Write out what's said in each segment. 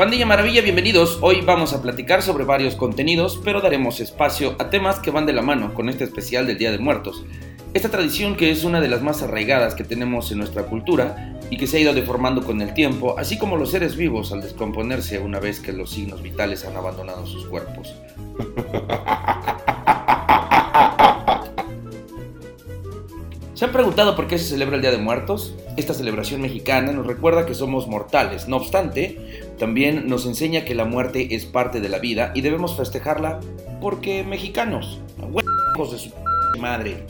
Pandilla Maravilla, bienvenidos. Hoy vamos a platicar sobre varios contenidos, pero daremos espacio a temas que van de la mano con este especial del Día de Muertos. Esta tradición que es una de las más arraigadas que tenemos en nuestra cultura y que se ha ido deformando con el tiempo, así como los seres vivos al descomponerse una vez que los signos vitales han abandonado sus cuerpos. ¿Se han preguntado por qué se celebra el Día de Muertos? Esta celebración mexicana nos recuerda que somos mortales, no obstante, también nos enseña que la muerte es parte de la vida y debemos festejarla porque mexicanos, huevos de su madre.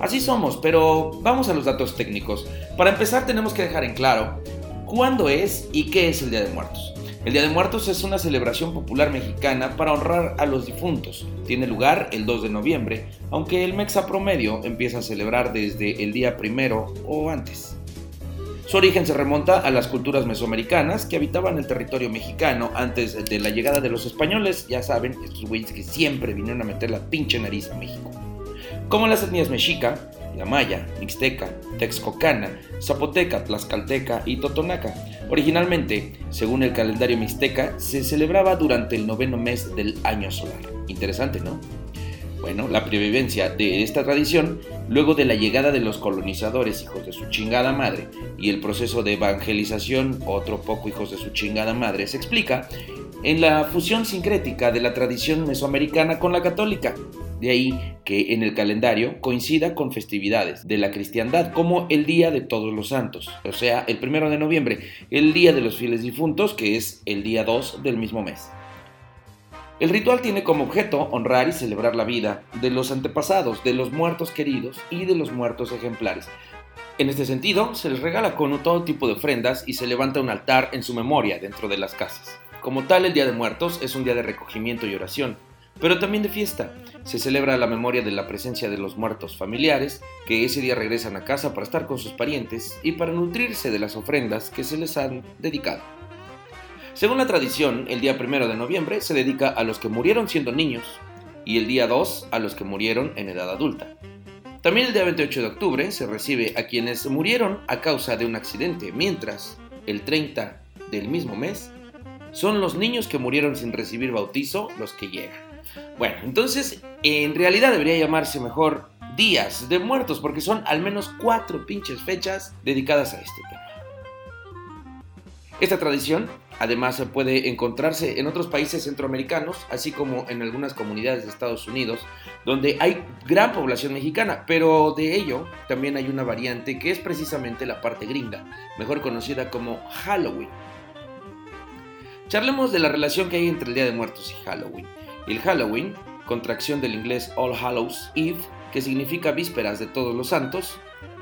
Así somos, pero vamos a los datos técnicos. Para empezar tenemos que dejar en claro cuándo es y qué es el Día de Muertos. El Día de Muertos es una celebración popular mexicana para honrar a los difuntos. Tiene lugar el 2 de noviembre, aunque el Mexa promedio empieza a celebrar desde el día primero o antes. Su origen se remonta a las culturas mesoamericanas que habitaban el territorio mexicano antes de la llegada de los españoles, ya saben, estos güeyes que siempre vinieron a meter la pinche nariz a México. Como las etnias mexica, la maya, mixteca, texcocana, zapoteca, tlaxcalteca y totonaca. Originalmente, según el calendario mixteca, se celebraba durante el noveno mes del año solar. Interesante, ¿no? Bueno, la previvencia de esta tradición, luego de la llegada de los colonizadores hijos de su chingada madre y el proceso de evangelización, otro poco hijos de su chingada madre, se explica en la fusión sincrética de la tradición mesoamericana con la católica. De ahí que en el calendario coincida con festividades de la cristiandad, como el Día de Todos los Santos, o sea, el primero de noviembre, el Día de los Fieles Difuntos, que es el día 2 del mismo mes. El ritual tiene como objeto honrar y celebrar la vida de los antepasados, de los muertos queridos y de los muertos ejemplares. En este sentido, se les regala con todo tipo de ofrendas y se levanta un altar en su memoria dentro de las casas. Como tal, el Día de Muertos es un día de recogimiento y oración, pero también de fiesta. Se celebra la memoria de la presencia de los muertos familiares, que ese día regresan a casa para estar con sus parientes y para nutrirse de las ofrendas que se les han dedicado. Según la tradición, el día primero de noviembre se dedica a los que murieron siendo niños y el día 2 a los que murieron en edad adulta. También el día 28 de octubre se recibe a quienes murieron a causa de un accidente, mientras el 30 del mismo mes son los niños que murieron sin recibir bautizo los que llegan. Bueno, entonces en realidad debería llamarse mejor Días de Muertos porque son al menos cuatro pinches fechas dedicadas a este tema. Esta tradición además puede encontrarse en otros países centroamericanos, así como en algunas comunidades de Estados Unidos, donde hay gran población mexicana, pero de ello también hay una variante que es precisamente la parte gringa, mejor conocida como Halloween. Charlemos de la relación que hay entre el Día de Muertos y Halloween. El Halloween, contracción del inglés All Hallows Eve, que significa vísperas de todos los santos,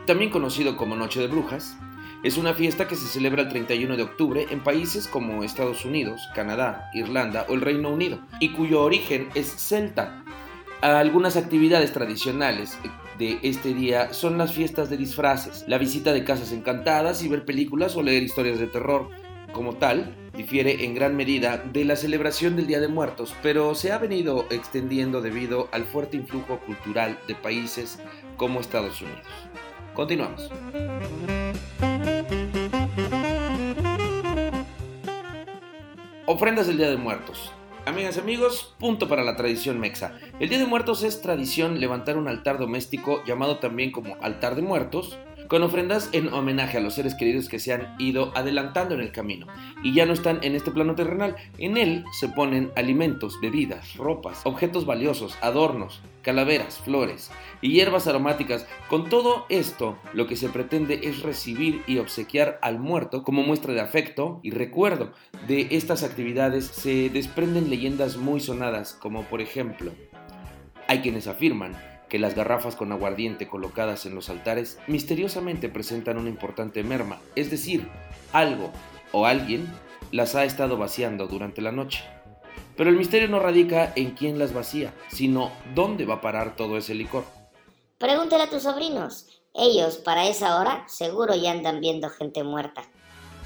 también conocido como Noche de Brujas, es una fiesta que se celebra el 31 de octubre en países como Estados Unidos, Canadá, Irlanda o el Reino Unido, y cuyo origen es celta. Algunas actividades tradicionales de este día son las fiestas de disfraces, la visita de casas encantadas y ver películas o leer historias de terror. Como tal, difiere en gran medida de la celebración del Día de Muertos, pero se ha venido extendiendo debido al fuerte influjo cultural de países como Estados Unidos. Continuamos. Ofrendas del Día de Muertos. Amigas y amigos, punto para la tradición mexa. El Día de Muertos es tradición levantar un altar doméstico llamado también como altar de muertos, con ofrendas en homenaje a los seres queridos que se han ido adelantando en el camino y ya no están en este plano terrenal. En él se ponen alimentos, bebidas, ropas, objetos valiosos, adornos, calaveras, flores y hierbas aromáticas. Con todo esto, lo que se pretende es recibir y obsequiar al muerto como muestra de afecto y recuerdo. De estas actividades se desprenden leyendas muy sonadas, como por ejemplo, hay quienes afirman que las garrafas con aguardiente colocadas en los altares misteriosamente presentan una importante merma, es decir, algo o alguien las ha estado vaciando durante la noche. Pero el misterio no radica en quién las vacía, sino dónde va a parar todo ese licor. Pregúntale a tus sobrinos. Ellos, para esa hora, seguro ya andan viendo gente muerta.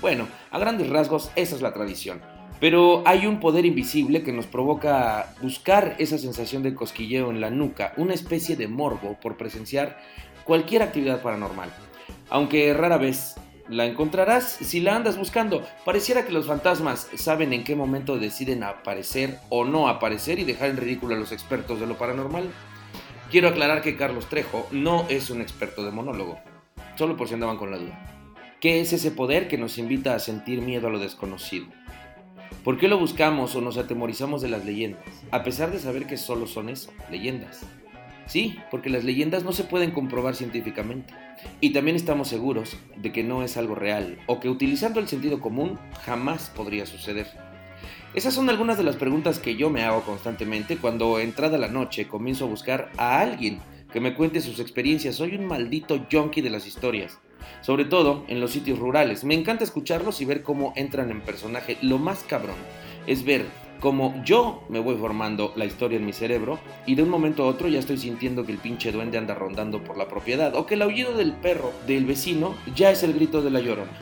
Bueno, a grandes rasgos, esa es la tradición. Pero hay un poder invisible que nos provoca buscar esa sensación de cosquilleo en la nuca, una especie de morbo por presenciar cualquier actividad paranormal. Aunque rara vez la encontrarás si la andas buscando. Pareciera que los fantasmas saben en qué momento deciden aparecer o no aparecer y dejar en ridículo a los expertos de lo paranormal. Quiero aclarar que Carlos Trejo no es un experto de monólogo, solo por si andaban con la duda. ¿Qué es ese poder que nos invita a sentir miedo a lo desconocido? ¿Por qué lo buscamos o nos atemorizamos de las leyendas, a pesar de saber que solo son eso, leyendas? Sí, porque las leyendas no se pueden comprobar científicamente. Y también estamos seguros de que no es algo real o que utilizando el sentido común jamás podría suceder. Esas son algunas de las preguntas que yo me hago constantemente cuando entrada la noche comienzo a buscar a alguien que me cuente sus experiencias. Soy un maldito junkie de las historias sobre todo en los sitios rurales. Me encanta escucharlos y ver cómo entran en personaje. Lo más cabrón es ver cómo yo me voy formando la historia en mi cerebro y de un momento a otro ya estoy sintiendo que el pinche duende anda rondando por la propiedad o que el aullido del perro del vecino ya es el grito de la llorona.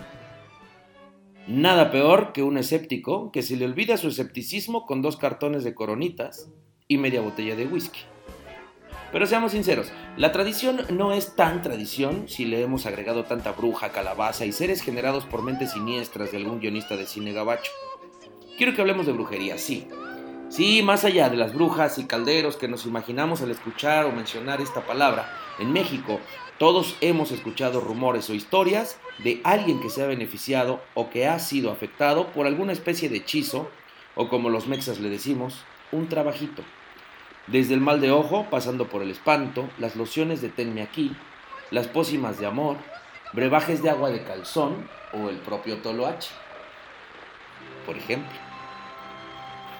Nada peor que un escéptico que se le olvida su escepticismo con dos cartones de coronitas y media botella de whisky. Pero seamos sinceros, la tradición no es tan tradición si le hemos agregado tanta bruja, calabaza y seres generados por mentes siniestras de algún guionista de cine gabacho. Quiero que hablemos de brujería, sí. Sí, más allá de las brujas y calderos que nos imaginamos al escuchar o mencionar esta palabra, en México todos hemos escuchado rumores o historias de alguien que se ha beneficiado o que ha sido afectado por alguna especie de hechizo, o como los mexas le decimos, un trabajito. Desde el mal de ojo, pasando por el espanto, las lociones de tenme aquí, las pócimas de amor, brebajes de agua de calzón o el propio toloache, por ejemplo.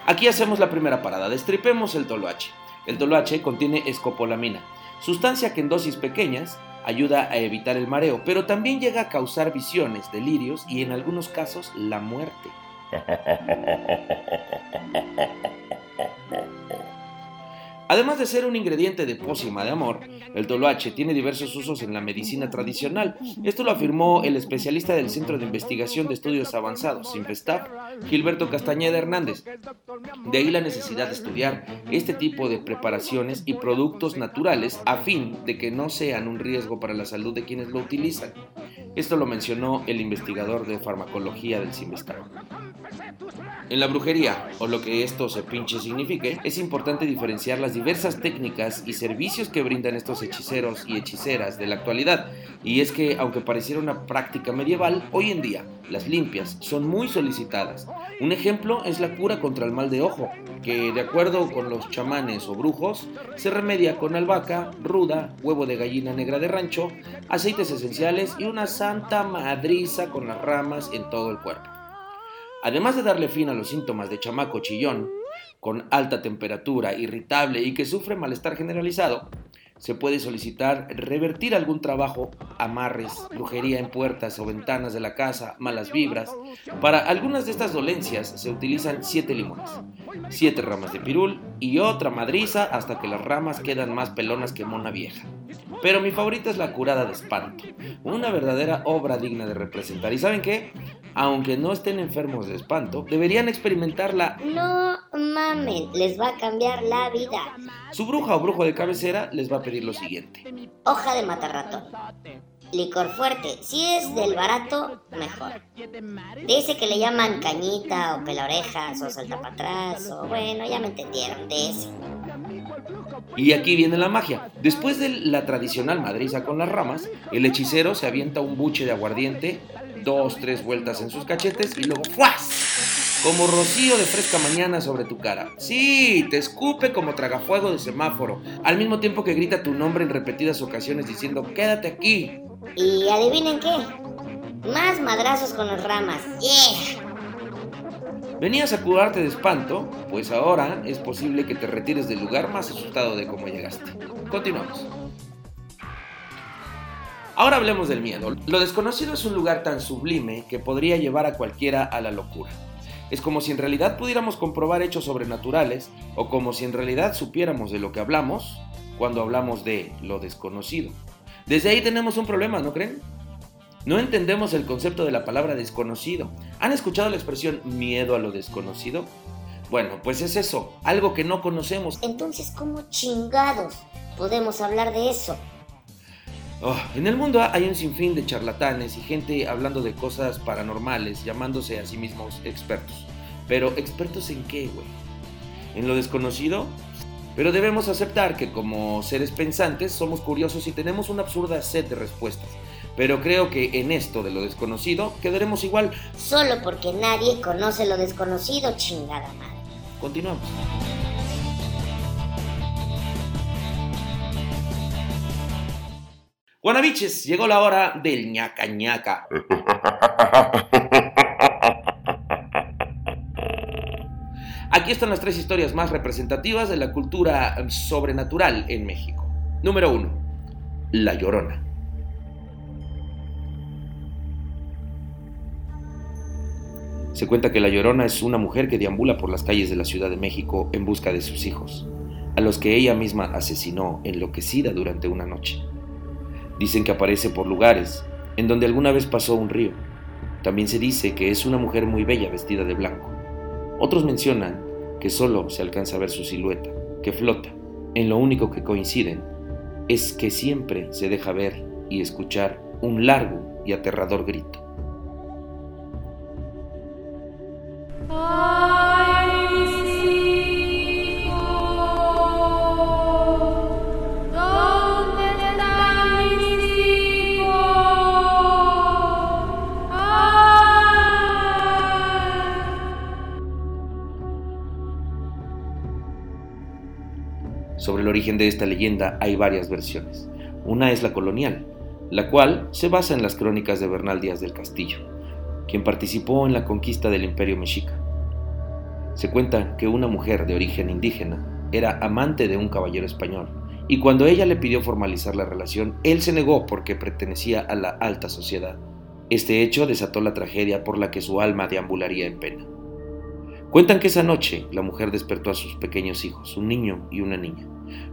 Aquí hacemos la primera parada, destripemos el toloache. El toloache contiene escopolamina, sustancia que en dosis pequeñas ayuda a evitar el mareo, pero también llega a causar visiones, delirios y en algunos casos la muerte. Además de ser un ingrediente de pócima de amor, el toloache tiene diversos usos en la medicina tradicional. Esto lo afirmó el especialista del Centro de Investigación de Estudios Avanzados, Infestab, Gilberto Castañeda Hernández. De ahí la necesidad de estudiar este tipo de preparaciones y productos naturales a fin de que no sean un riesgo para la salud de quienes lo utilizan. Esto lo mencionó el investigador de farmacología del CIMESTAB. En la brujería, o lo que esto se pinche signifique, es importante diferenciar las diversas técnicas y servicios que brindan estos hechiceros y hechiceras de la actualidad. Y es que, aunque pareciera una práctica medieval, hoy en día las limpias son muy solicitadas. Un ejemplo es la cura contra el mal de ojo, que de acuerdo con los chamanes o brujos, se remedia con albahaca, ruda, huevo de gallina negra de rancho, aceites esenciales y una santa madriza con las ramas en todo el cuerpo. Además de darle fin a los síntomas de chamaco chillón, con alta temperatura, irritable y que sufre malestar generalizado, se puede solicitar revertir algún trabajo, amarres, brujería en puertas o ventanas de la casa, malas vibras. Para algunas de estas dolencias se utilizan siete limones, siete ramas de pirul y otra madriza hasta que las ramas quedan más pelonas que mona vieja. Pero mi favorita es la curada de espanto, una verdadera obra digna de representar. ¿Y saben qué? Aunque no estén enfermos de espanto, deberían experimentarla. No mamen, les va a cambiar la vida. Su bruja o brujo de cabecera les va a pedir lo siguiente. Hoja de matarrato. Licor fuerte. Si es del barato, mejor. Ese que le llaman cañita o pelaorejas o salta para atrás o bueno, ya me entendieron, de ese. Y aquí viene la magia. Después de la tradicional madriza con las ramas, el hechicero se avienta un buche de aguardiente dos, tres vueltas en sus cachetes y luego ¡fuas! Como rocío de fresca mañana sobre tu cara. Sí, te escupe como tragafuego de semáforo, al mismo tiempo que grita tu nombre en repetidas ocasiones diciendo quédate aquí. Y adivinen qué, más madrazos con las ramas. ¡Yeah! Venías a curarte de espanto, pues ahora es posible que te retires del lugar más asustado de cómo llegaste. Continuamos. Ahora hablemos del miedo. Lo desconocido es un lugar tan sublime que podría llevar a cualquiera a la locura. Es como si en realidad pudiéramos comprobar hechos sobrenaturales o como si en realidad supiéramos de lo que hablamos cuando hablamos de lo desconocido. Desde ahí tenemos un problema, ¿no creen? No entendemos el concepto de la palabra desconocido. ¿Han escuchado la expresión miedo a lo desconocido? Bueno, pues es eso, algo que no conocemos. Entonces, ¿cómo chingados podemos hablar de eso? Oh, en el mundo hay un sinfín de charlatanes y gente hablando de cosas paranormales, llamándose a sí mismos expertos. Pero ¿expertos en qué, güey? ¿En lo desconocido? Pero debemos aceptar que como seres pensantes somos curiosos y tenemos una absurda sed de respuestas. Pero creo que en esto de lo desconocido quedaremos igual. Solo porque nadie conoce lo desconocido, chingada madre. Continuamos. Guanabiches, llegó la hora del ñaca ñaca. Aquí están las tres historias más representativas de la cultura sobrenatural en México. Número 1. La Llorona. Se cuenta que La Llorona es una mujer que deambula por las calles de la Ciudad de México en busca de sus hijos, a los que ella misma asesinó enloquecida durante una noche. Dicen que aparece por lugares en donde alguna vez pasó un río. También se dice que es una mujer muy bella vestida de blanco. Otros mencionan que solo se alcanza a ver su silueta, que flota. En lo único que coinciden es que siempre se deja ver y escuchar un largo y aterrador grito. De esta leyenda hay varias versiones. Una es la colonial, la cual se basa en las crónicas de Bernal Díaz del Castillo, quien participó en la conquista del imperio mexica. Se cuenta que una mujer de origen indígena era amante de un caballero español, y cuando ella le pidió formalizar la relación, él se negó porque pertenecía a la alta sociedad. Este hecho desató la tragedia por la que su alma deambularía en pena. Cuentan que esa noche la mujer despertó a sus pequeños hijos, un niño y una niña.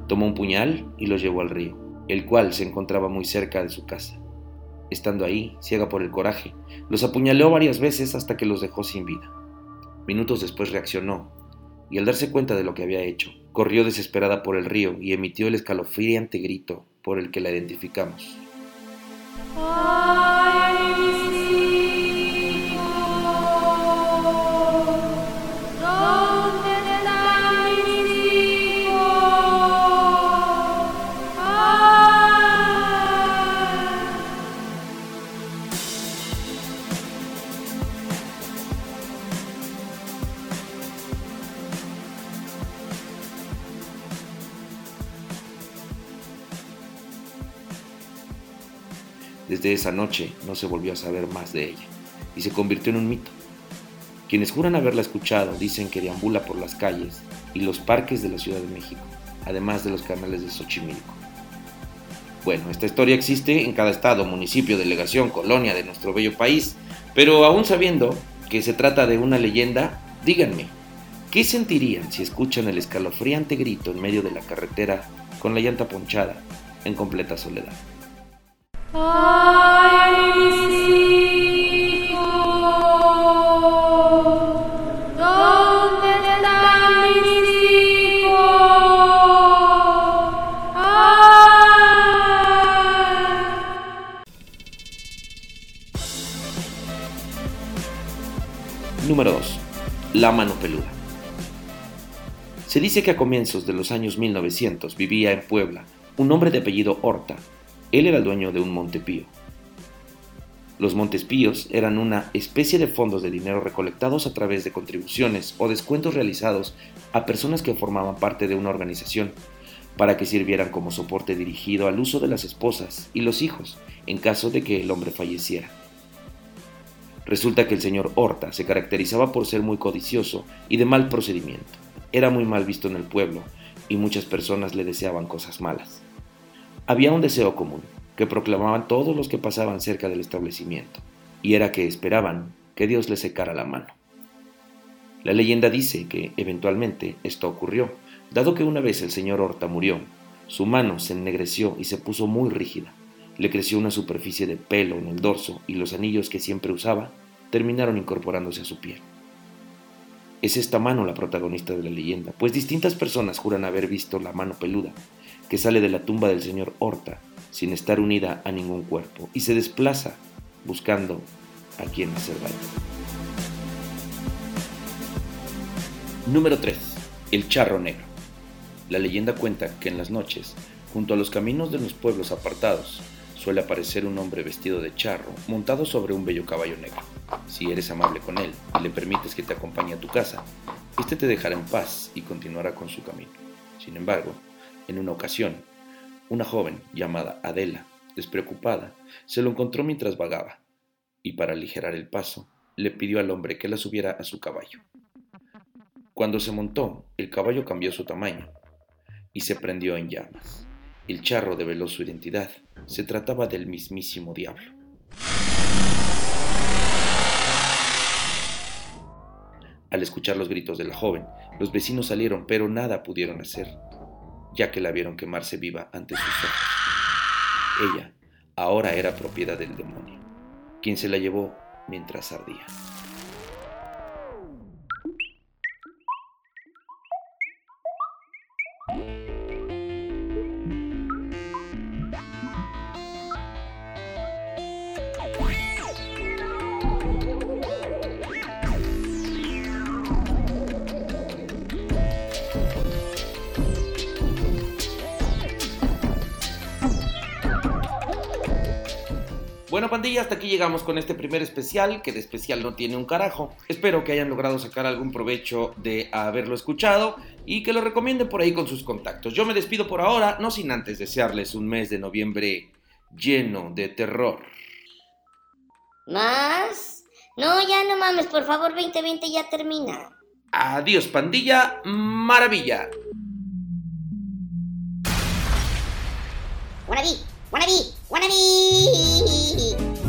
Tomó un puñal y lo llevó al río, el cual se encontraba muy cerca de su casa. Estando ahí, ciega por el coraje, los apuñaleó varias veces hasta que los dejó sin vida. Minutos después reaccionó, y al darse cuenta de lo que había hecho, corrió desesperada por el río y emitió el escalofriante grito por el que la identificamos. Desde esa noche no se volvió a saber más de ella y se convirtió en un mito. Quienes juran haberla escuchado dicen que deambula por las calles y los parques de la Ciudad de México, además de los canales de Xochimilco. Bueno, esta historia existe en cada estado, municipio, delegación, colonia de nuestro bello país, pero aún sabiendo que se trata de una leyenda, díganme, ¿qué sentirían si escuchan el escalofriante grito en medio de la carretera con la llanta ponchada en completa soledad? Número 2. La mano peluda. Se dice que a comienzos de los años 1900 vivía en Puebla un hombre de apellido Horta, él era el dueño de un Montepío. Los Montespíos eran una especie de fondos de dinero recolectados a través de contribuciones o descuentos realizados a personas que formaban parte de una organización, para que sirvieran como soporte dirigido al uso de las esposas y los hijos en caso de que el hombre falleciera. Resulta que el señor Horta se caracterizaba por ser muy codicioso y de mal procedimiento. Era muy mal visto en el pueblo y muchas personas le deseaban cosas malas. Había un deseo común, que proclamaban todos los que pasaban cerca del establecimiento, y era que esperaban que Dios les secara la mano. La leyenda dice que, eventualmente, esto ocurrió, dado que una vez el señor Horta murió, su mano se ennegreció y se puso muy rígida, Le creció una superficie de pelo en el dorso y los anillos que siempre usaba terminaron incorporándose a su piel. Es esta mano la protagonista de la leyenda, pues distintas personas juran haber visto la mano peluda que sale de la tumba del señor Horta sin estar unida a ningún cuerpo y se desplaza buscando a quien hacer daño. Número 3. El charro negro. La leyenda cuenta que en las noches, junto a los caminos de los pueblos apartados, suele aparecer un hombre vestido de charro, montado sobre un bello caballo negro. Si eres amable con él y le permites que te acompañe a tu casa, éste te dejará en paz y continuará con su camino. Sin embargo, en una ocasión, una joven llamada Adela, despreocupada, se lo encontró mientras vagaba, y para aligerar el paso, le pidió al hombre que la subiera a su caballo. Cuando se montó, el caballo cambió su tamaño y se prendió en llamas. El charro develó su identidad. Se trataba del mismísimo diablo. Al escuchar los gritos de la joven, los vecinos salieron, pero nada pudieron hacer, ya que la vieron quemarse viva ante sus ojos. Ella ahora era propiedad del demonio, quien se la llevó mientras ardía. Bueno, pandilla, hasta aquí llegamos con este primer especial, que de especial no tiene un carajo. Espero que hayan logrado sacar algún provecho de haberlo escuchado y que lo recomienden por ahí con sus contactos. Yo me despido por ahora, no sin antes desearles un mes de noviembre lleno de terror. ¿Más? No, ya no mames, por favor, 2020 ya termina. Adiós, pandilla, maravilla. Wannabe, wannabe, wannabe.